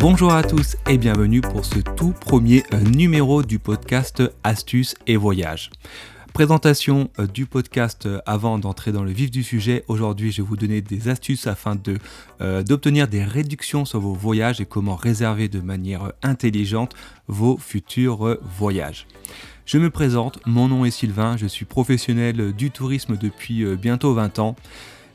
Bonjour à tous et bienvenue pour ce tout premier euh, numéro du podcast Astuces et Voyages. Présentation euh, du podcast euh, avant d'entrer dans le vif du sujet. Aujourd'hui, je vais vous donner des astuces afin de, d'obtenir des réductions sur vos voyages et comment réserver de manière intelligente vos futurs voyages. Je me présente, mon nom est Sylvain, je suis professionnel du tourisme depuis bientôt 20 ans.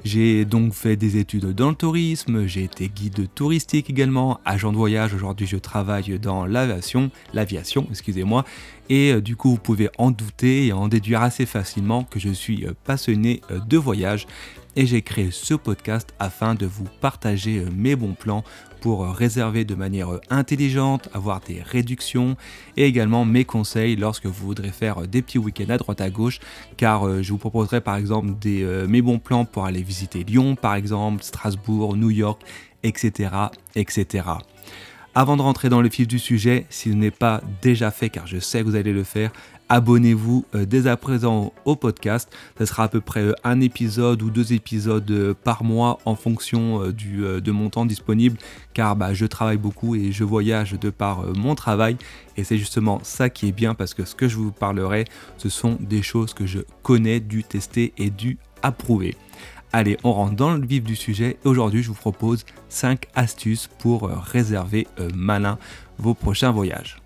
J'ai donc fait des études dans le tourisme, j'ai été guide touristique également, agent de voyage, aujourd'hui je travaille dans l'aviation, l'aviation, excusez-moi, et euh, du coup vous pouvez en douter et en déduire assez facilement que je suis euh, passionné euh, de voyage et j'ai créé ce podcast afin de vous partager mes bons plans pour réserver de manière intelligente, avoir des réductions et également mes conseils lorsque vous voudrez faire des petits week-ends à droite à gauche car je vous proposerai par exemple mes bons plans pour aller visiter Lyon par exemple, Strasbourg, New York, etc. etc. Avant de rentrer dans le fil du sujet, si ce n'est pas déjà fait, car je sais que vous allez le faire, abonnez-vous euh, dès à présent au podcast. Ce sera à peu près euh, un épisode ou deux épisodes euh, par mois en fonction du, de mon temps disponible, car bah, je travaille beaucoup et je voyage de par mon travail. Et c'est justement ça qui est bien parce que ce que je vous parlerai, ce sont des choses que je connais, du tester et du approuver. Allez, on rentre dans le vif du sujet et aujourd'hui je vous propose 5 astuces pour euh, réserver euh, malin vos prochains voyages.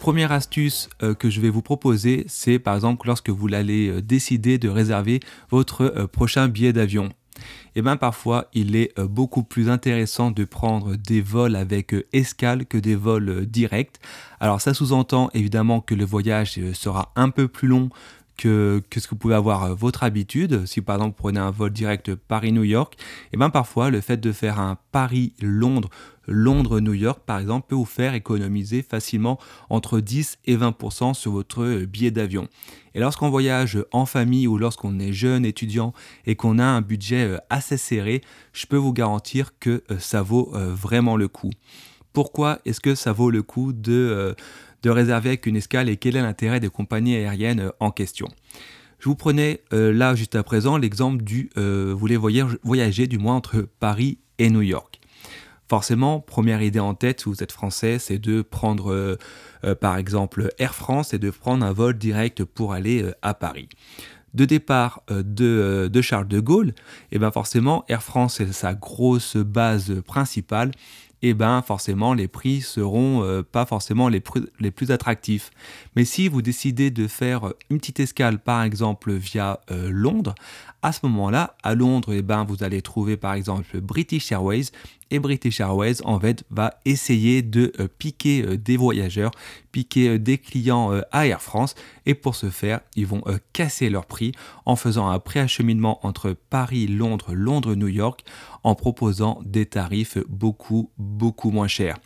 Première astuce euh, que je vais vous proposer, c'est par exemple lorsque vous allez décider de réserver votre prochain billet d'avion et eh bien parfois il est euh, beaucoup plus intéressant de prendre des vols avec euh, escale que des vols euh, directs. Alors ça sous-entend évidemment que le voyage sera un peu plus long que, ce que vous pouvez avoir votre habitude. Si par exemple vous prenez un vol direct Paris-New York, et eh bien parfois le fait de faire un Paris-Londres Londres-New York, par exemple, peut vous faire économiser facilement entre 10 et 20% sur votre euh, billet d'avion. Et lorsqu'on voyage en famille ou lorsqu'on est jeune étudiant et qu'on a un budget euh, assez serré, je peux vous garantir que euh, ça vaut vraiment le coup. Pourquoi est-ce que ça vaut le coup de, de réserver avec une escale et quel est l'intérêt des compagnies aériennes en question je vous prenais là juste à présent l'exemple du vous voulez voyager du moins entre Paris et New York. Forcément, première idée en tête, si vous êtes français, c'est de prendre euh, euh, par exemple Air France et de prendre un vol direct pour aller euh, à Paris. De départ de, Charles de Gaulle, et eh bien forcément Air France est sa grosse base principale eh ben forcément les prix seront euh, pas forcément les, les, plus attractifs. Mais si vous décidez de faire une petite escale par exemple via euh, Londres, à ce moment-là, à Londres, eh ben, vous allez trouver par exemple British Airways et British Airways en fait va essayer de euh, piquer des voyageurs, piquer des clients à Air France et pour ce faire, ils vont casser leur prix en faisant un préacheminement entre Paris, Londres, Londres, New York en proposant des tarifs beaucoup, beaucoup moins chers.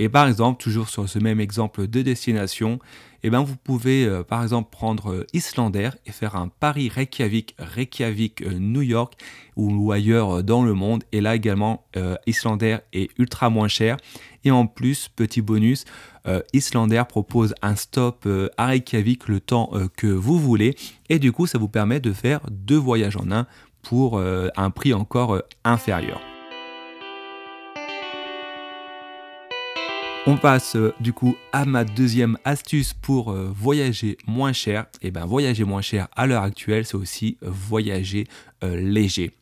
Et par exemple, toujours sur ce même exemple de destination, eh ben vous pouvez euh, par exemple prendre euh, Islander et faire un Paris-Reykjavik, Reykjavik-New euh, York ou, ailleurs dans le monde. Et là également, Islander est ultra moins cher. Et en plus, petit bonus, Islander propose un stop à Reykjavik le temps que vous voulez. Et du coup, ça vous permet de faire deux voyages en un pour euh, un prix encore euh, inférieur. On passe euh, du coup à ma deuxième astuce pour voyager moins cher. Et eh bien voyager moins cher à l'heure actuelle, c'est aussi voyager léger.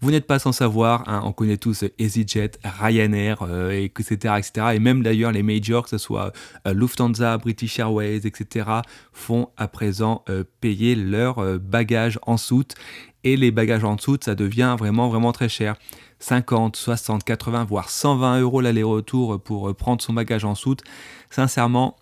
Vous n'êtes pas sans savoir, hein, on connaît tous EasyJet, Ryanair, etc.. Et même d'ailleurs les majors, que ce soit Lufthansa, British Airways, etc., font à présent payer leurs bagages en soute et les bagages en dessous, ça devient vraiment, vraiment très cher. 50, 60, 80, voire 120 euros l'aller-retour pour euh, prendre son bagage en soute. Sincèrement,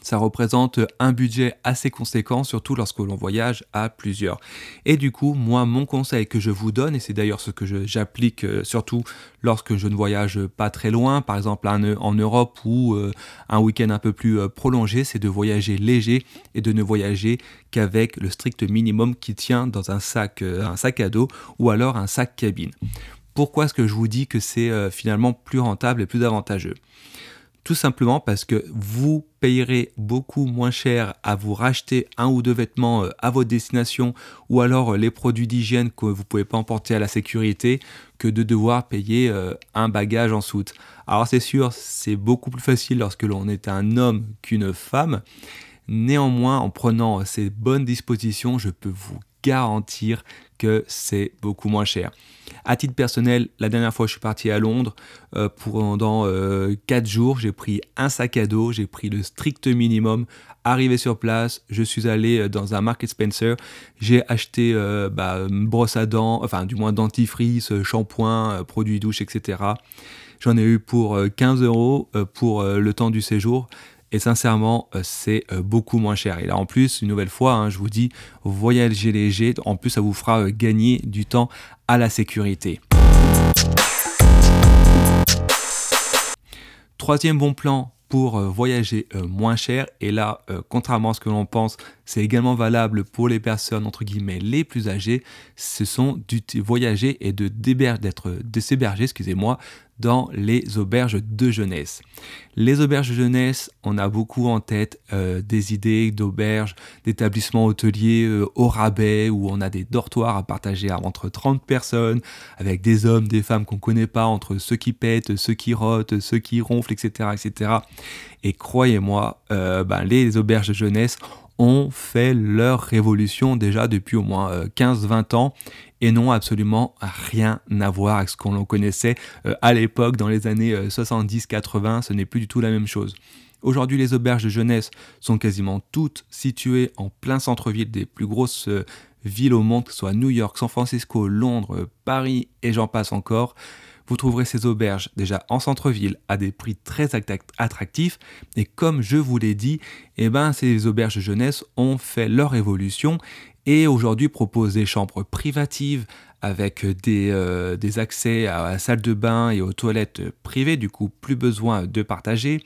ça représente un budget assez conséquent, surtout lorsque l'on voyage à plusieurs. Et du coup, moi, mon conseil que je vous donne, et c'est d'ailleurs ce que j'applique euh, surtout lorsque je ne voyage pas très loin, par exemple en Europe ou euh, un week-end un peu plus prolongé, c'est de voyager léger et de ne voyager qu'avec le strict minimum qui tient dans un sac, un sac à dos ou alors un sac cabine. Pourquoi est-ce que je vous dis que c'est finalement plus rentable et plus avantageux? Tout simplement parce que vous payerez beaucoup moins cher à vous racheter un ou deux vêtements euh, à votre destination ou alors euh, les produits d'hygiène que vous ne pouvez pas emporter à la sécurité que de devoir payer euh, un bagage en soute. Alors c'est sûr, c'est beaucoup plus facile lorsque l'on est un homme qu'une femme. Néanmoins, en prenant ces bonnes dispositions, je peux vous garantir que c'est beaucoup moins cher. À titre personnel, la dernière fois je suis parti à Londres, euh, pendant 4 euh, jours, j'ai pris un sac à dos, j'ai pris le strict minimum. Arrivé sur place, je suis allé euh, dans un Market Spencer, j'ai acheté bah, une brosse à dents, enfin du moins dentifrice, shampoing, produits douche, etc. J'en ai eu pour 15 euros pour le temps du séjour. Et sincèrement, euh, c'est euh, beaucoup moins cher. Et là, en plus, une nouvelle fois, hein, je vous dis, voyagez léger. En plus, ça vous fera euh, gagner du temps à la sécurité. Troisième bon plan pour voyager moins cher. Et là, contrairement à ce que l'on pense, c'est également valable pour les personnes entre guillemets les plus âgées. Ce sont du voyager et de d'être de s'héberger, excusez-moi, dans les auberges de jeunesse. Les auberges de jeunesse, on a beaucoup en tête euh, des idées d'auberges, d'établissements hôteliers euh, au rabais où on a des dortoirs à partager entre 30 personnes avec des hommes, des femmes qu'on ne connaît pas, entre ceux qui pètent, ceux qui rotent, ceux qui ronflent, etc. etc. Et croyez-moi, euh, ben, les auberges de jeunesse ont fait leur révolution déjà depuis au moins 15-20 ans et n'ont absolument rien à voir avec ce qu'on connaissait euh, à l'époque dans les années 70-80, euh, ce n'est plus du tout la même chose. Aujourd'hui, les auberges de jeunesse sont quasiment toutes situées en plein centre-ville des plus grosses euh, villes au monde, que ce soit New York, San Francisco, Londres, Paris et j'en passe encore. Vous trouverez ces auberges déjà en centre-ville à des prix très attractifs et comme je vous l'ai dit, eh ben, ces auberges jeunesse ont fait leur évolution et aujourd'hui propose des chambres privatives avec des, euh, accès à la salle de bain et aux toilettes privées, du coup plus besoin de partager.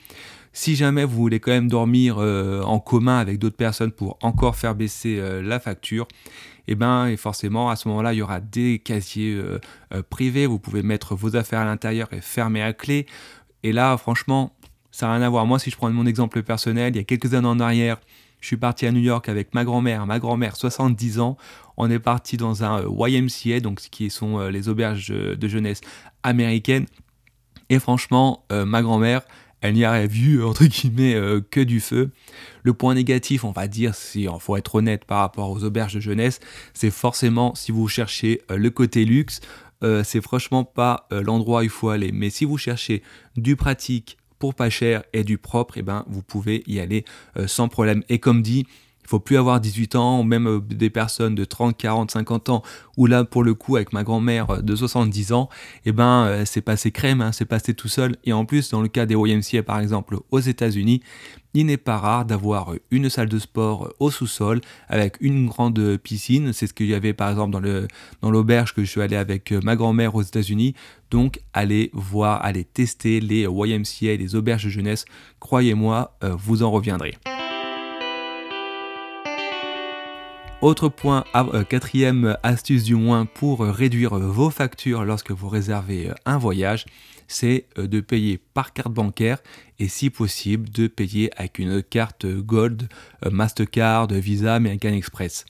Si jamais vous voulez quand même dormir euh, en commun avec d'autres personnes pour encore faire baisser euh, la facture, et eh ben et forcément à ce moment-là il y aura des casiers privés, vous pouvez mettre vos affaires à l'intérieur et fermer à clé. Et là franchement ça n'a rien à voir. Moi si je prends mon exemple personnel, il y a quelques années en arrière, je suis parti à New York avec ma grand-mère, ma grand-mère 70 ans. On est parti dans un euh, YMCA, donc ce qui sont euh, les auberges de jeunesse américaines. Et franchement, euh, ma grand-mère, elle n'y a vu entre guillemets que du feu. Le point négatif, on va dire, si il faut être honnête par rapport aux auberges de jeunesse, c'est forcément si vous cherchez le côté luxe, c'est franchement pas l'endroit où il faut aller. Mais si vous cherchez du pratique, pour pas cher et du propre, eh ben, vous pouvez y aller euh, sans problème. Et comme dit, il faut plus avoir 18 ans, même euh, des personnes de 30, 40, 50 ans, ou là pour le coup avec ma grand-mère euh, de 70 ans, eh ben c'est passé crème, hein, c'est passé tout seul. Et en plus, dans le cas des YMCA par exemple aux États-Unis, il n'est pas rare d'avoir une salle de sport au sous-sol avec une grande piscine. C'est ce qu'il y avait par exemple dans, dans l'auberge que je suis allé avec ma grand-mère aux États-Unis. Donc allez voir, allez tester les YMCA, les auberges de jeunesse. Croyez-moi, euh, vous en reviendrez. Autre point, euh, quatrième astuce du moins pour réduire vos factures lorsque vous réservez un voyage, c'est euh, de payer par carte bancaire et si possible de payer avec une carte Gold, euh, Mastercard, Visa, American Express.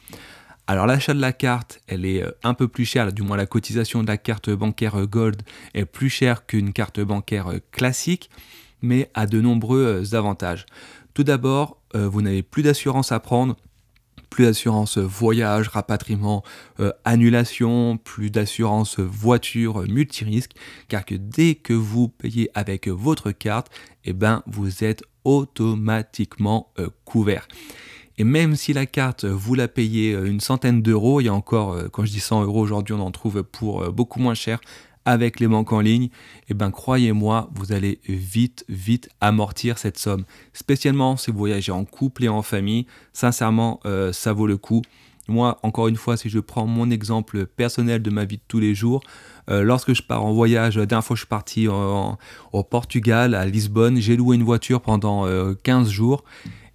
Alors l'achat de la carte, elle est euh, un peu plus chère, du moins la cotisation de la carte bancaire Gold est plus chère qu'une carte bancaire classique, mais a de nombreux avantages. Tout d'abord, vous n'avez plus d'assurance à prendre plus d'assurance voyage, rapatriement, euh, annulation, plus d'assurance voiture multirisque, car que dès que vous payez avec votre carte, eh ben, vous êtes automatiquement euh, couvert. Et même si la carte, vous la payez euh, une centaine d'euros, il y a encore, quand je dis 100 euros aujourd'hui, on en trouve pour beaucoup moins cher avec les banques en ligne, eh ben croyez-moi, vous allez vite, vite amortir cette somme. Spécialement si vous voyagez en couple et en famille, sincèrement, euh, ça vaut le coup. Moi, encore une fois, si je prends mon exemple personnel de ma vie de tous les jours, euh, lorsque je pars en voyage, la dernière fois je suis parti au Portugal, à Lisbonne, j'ai loué une voiture pendant 15 euh, jours.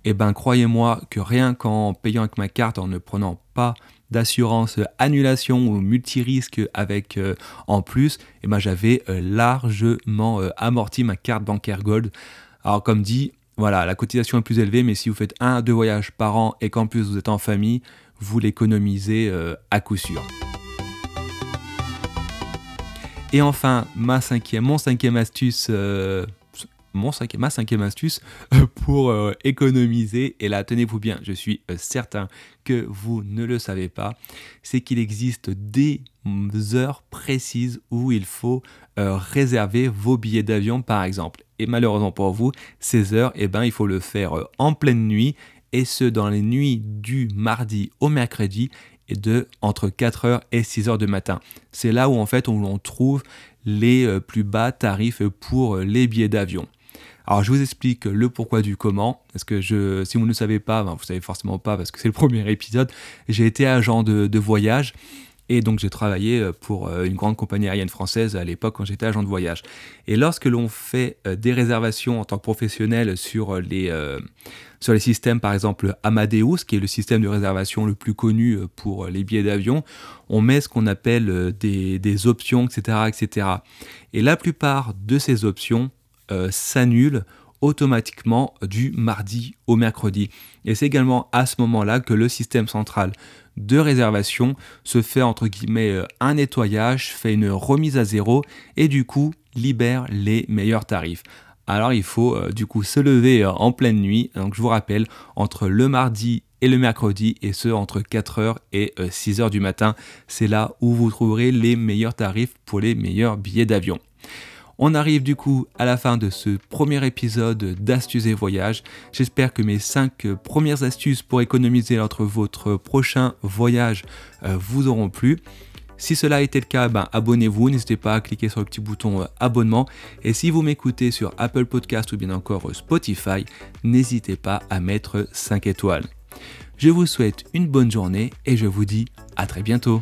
Et eh ben croyez-moi que rien qu'en payant avec ma carte, en ne prenant pas d'assurance annulation ou multirisque avec euh, en plus, et eh ben j'avais euh, largement euh, amorti ma carte bancaire Gold. Alors comme dit, voilà, la cotisation est plus élevée, mais si vous faites un à deux voyages par an et qu'en plus vous êtes en famille, vous l'économisez à coup sûr. Et enfin, ma cinquième, mon cinquième astuce, mon cinquième, ma astuce euh, pour économiser, et là tenez-vous bien, je suis certain que vous ne le savez pas, c'est qu'il existe des heures précises où il faut réserver vos billets d'avion par exemple. Et malheureusement pour vous, ces heures, eh ben, il faut le faire en pleine nuit et ce dans les nuits du mardi au mercredi et de entre 4h et 6h du matin. C'est là où en fait on, trouve les euh, plus bas tarifs pour euh, les billets d'avion. Alors je vous explique le pourquoi du comment, parce que si vous ne savez pas, ben, vous savez forcément pas parce que c'est le premier épisode, j'ai été agent de voyage et donc j'ai travaillé euh, pour euh, une grande compagnie aérienne française à l'époque quand j'étais agent de voyage. Et lorsque l'on fait euh, des réservations en tant que professionnel sur les, sur les systèmes, par exemple Amadeus, qui est le système de réservation le plus connu pour les billets d'avion, on met ce qu'on appelle des, des, options, etc., etc. Et la plupart de ces options s'annulent automatiquement du mardi au mercredi. Et c'est également à ce moment-là que le système central de réservation se fait entre guillemets euh, un nettoyage, fait une remise à zéro et du coup libère les meilleurs tarifs. Alors il faut euh, du coup se lever euh, en pleine nuit, donc je vous rappelle, entre le mardi et le mercredi, et ce entre 4h et 6h du matin. C'est là où vous trouverez les meilleurs tarifs pour les meilleurs billets d'avion. On arrive du coup à la fin de ce premier épisode d'Astuces et Voyages. J'espère que mes 5 premières astuces pour économiser entre votre prochain voyage euh, vous auront plu. Si cela a été le cas, ben, abonnez-vous, n'hésitez pas à cliquer sur le petit bouton euh, abonnement. Et si vous m'écoutez sur Apple Podcast ou bien encore Spotify, n'hésitez pas à mettre 5 étoiles. Je vous souhaite une bonne journée et je vous dis à très bientôt.